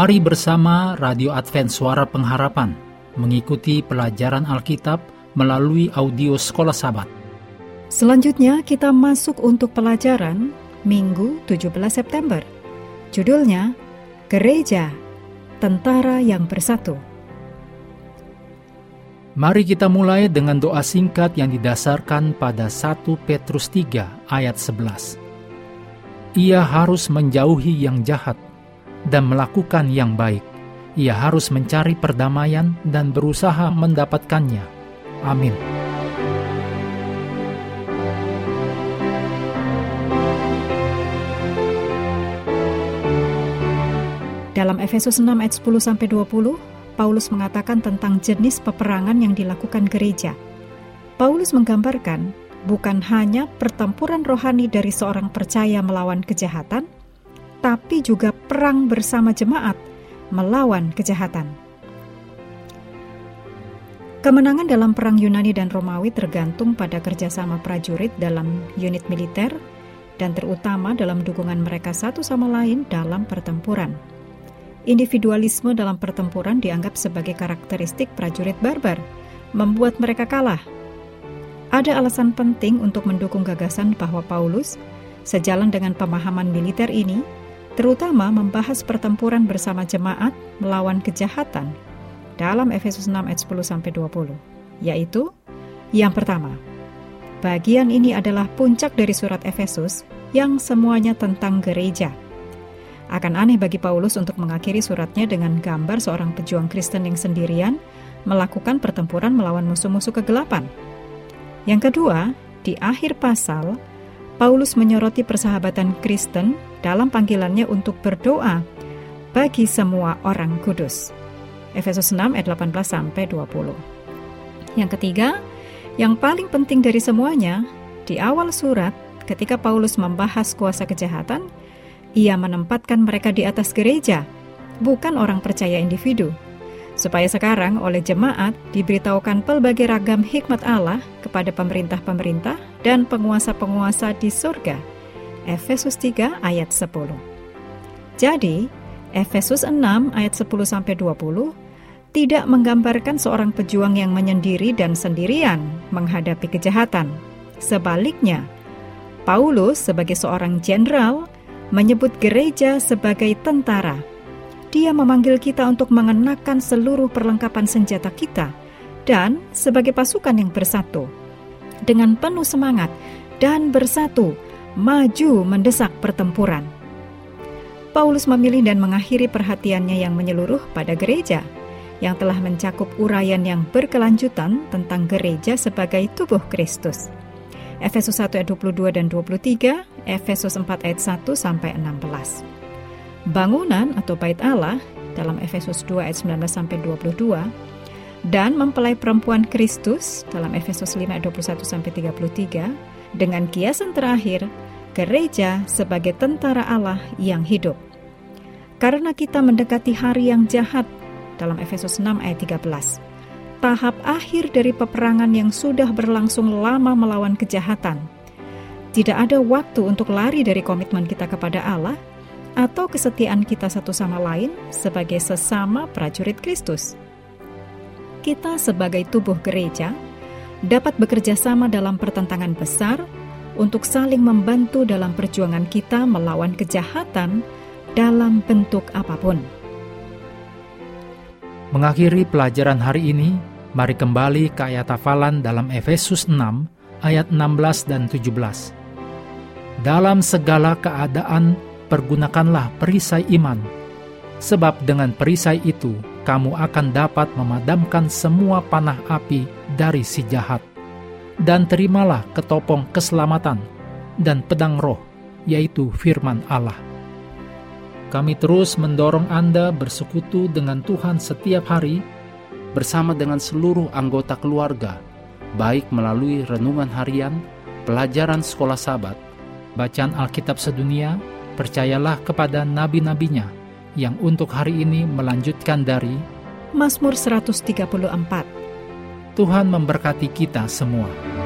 Mari bersama Radio Advent Suara Pengharapan mengikuti pelajaran Alkitab melalui audio Sekolah Sabat. Selanjutnya kita masuk untuk pelajaran Minggu 17 September. Judulnya Gereja Tentara yang Bersatu. Mari kita mulai dengan doa singkat yang didasarkan pada 1 Petrus 3 ayat 11. Ia harus menjauhi yang jahat dan melakukan yang baik. Ia harus mencari perdamaian dan berusaha mendapatkannya. Amin. Dalam Efesus 6 ayat 10 sampai 20, Paulus mengatakan tentang jenis peperangan yang dilakukan gereja. Paulus menggambarkan bukan hanya pertempuran rohani dari seorang percaya melawan kejahatan, tapi juga perang bersama jemaat melawan kejahatan. Kemenangan dalam perang Yunani dan Romawi tergantung pada kerjasama prajurit dalam unit militer dan terutama dalam dukungan mereka satu sama lain dalam pertempuran. Individualisme dalam pertempuran dianggap sebagai karakteristik prajurit barbar, membuat mereka kalah. Ada alasan penting untuk mendukung gagasan bahwa Paulus, sejalan dengan pemahaman militer ini, terutama membahas pertempuran bersama jemaat melawan kejahatan dalam Efesus 6 ayat 10 sampai 20, yaitu yang pertama, bagian ini adalah puncak dari surat Efesus yang semuanya tentang gereja. Akan aneh bagi Paulus untuk mengakhiri suratnya dengan gambar seorang pejuang Kristen yang sendirian melakukan pertempuran melawan musuh-musuh kegelapan. Yang kedua, di akhir pasal, Paulus menyoroti persahabatan Kristen dalam panggilannya untuk berdoa bagi semua orang kudus. Efesus 6 ayat 18 sampai 20. Yang ketiga, yang paling penting dari semuanya, di awal surat ketika Paulus membahas kuasa kejahatan, ia menempatkan mereka di atas gereja, bukan orang percaya individu. Supaya sekarang oleh jemaat diberitahukan pelbagai ragam hikmat Allah kepada pemerintah-pemerintah dan penguasa-penguasa di surga Efesus 3 ayat 10. Jadi, Efesus 6 ayat 10 sampai 20 tidak menggambarkan seorang pejuang yang menyendiri dan sendirian menghadapi kejahatan. Sebaliknya, Paulus sebagai seorang jenderal menyebut gereja sebagai tentara. Dia memanggil kita untuk mengenakan seluruh perlengkapan senjata kita dan sebagai pasukan yang bersatu dengan penuh semangat dan bersatu maju mendesak pertempuran. Paulus memilih dan mengakhiri perhatiannya yang menyeluruh pada gereja, yang telah mencakup uraian yang berkelanjutan tentang gereja sebagai tubuh Kristus. Efesus 1 ayat 22 dan 23, Efesus 4 ayat 1 sampai 16. Bangunan atau bait Allah dalam Efesus 2 ayat 19 sampai 22 dan mempelai perempuan Kristus dalam Efesus 5 ayat 21 sampai 33 dengan kiasan terakhir, gereja sebagai tentara Allah yang hidup. Karena kita mendekati hari yang jahat dalam Efesus 6 ayat 13. Tahap akhir dari peperangan yang sudah berlangsung lama melawan kejahatan. Tidak ada waktu untuk lari dari komitmen kita kepada Allah atau kesetiaan kita satu sama lain sebagai sesama prajurit Kristus. Kita sebagai tubuh gereja dapat bekerja sama dalam pertentangan besar untuk saling membantu dalam perjuangan kita melawan kejahatan dalam bentuk apa pun. Mengakhiri pelajaran hari ini, mari kembali ke ayat hafalan dalam Efesus 6 ayat 16 dan 17. Dalam segala keadaan pergunakanlah perisai iman, sebab dengan perisai itu kamu akan dapat memadamkan semua panah api dari si jahat. Dan terimalah ketopong keselamatan dan pedang roh, yaitu firman Allah. Kami terus mendorong Anda bersekutu dengan Tuhan setiap hari bersama dengan seluruh anggota keluarga, baik melalui renungan harian, pelajaran sekolah sabat, bacaan Alkitab sedunia, percayalah kepada nabi-nabinya, yang untuk hari ini melanjutkan dari Mazmur 134. Tuhan memberkati kita semua.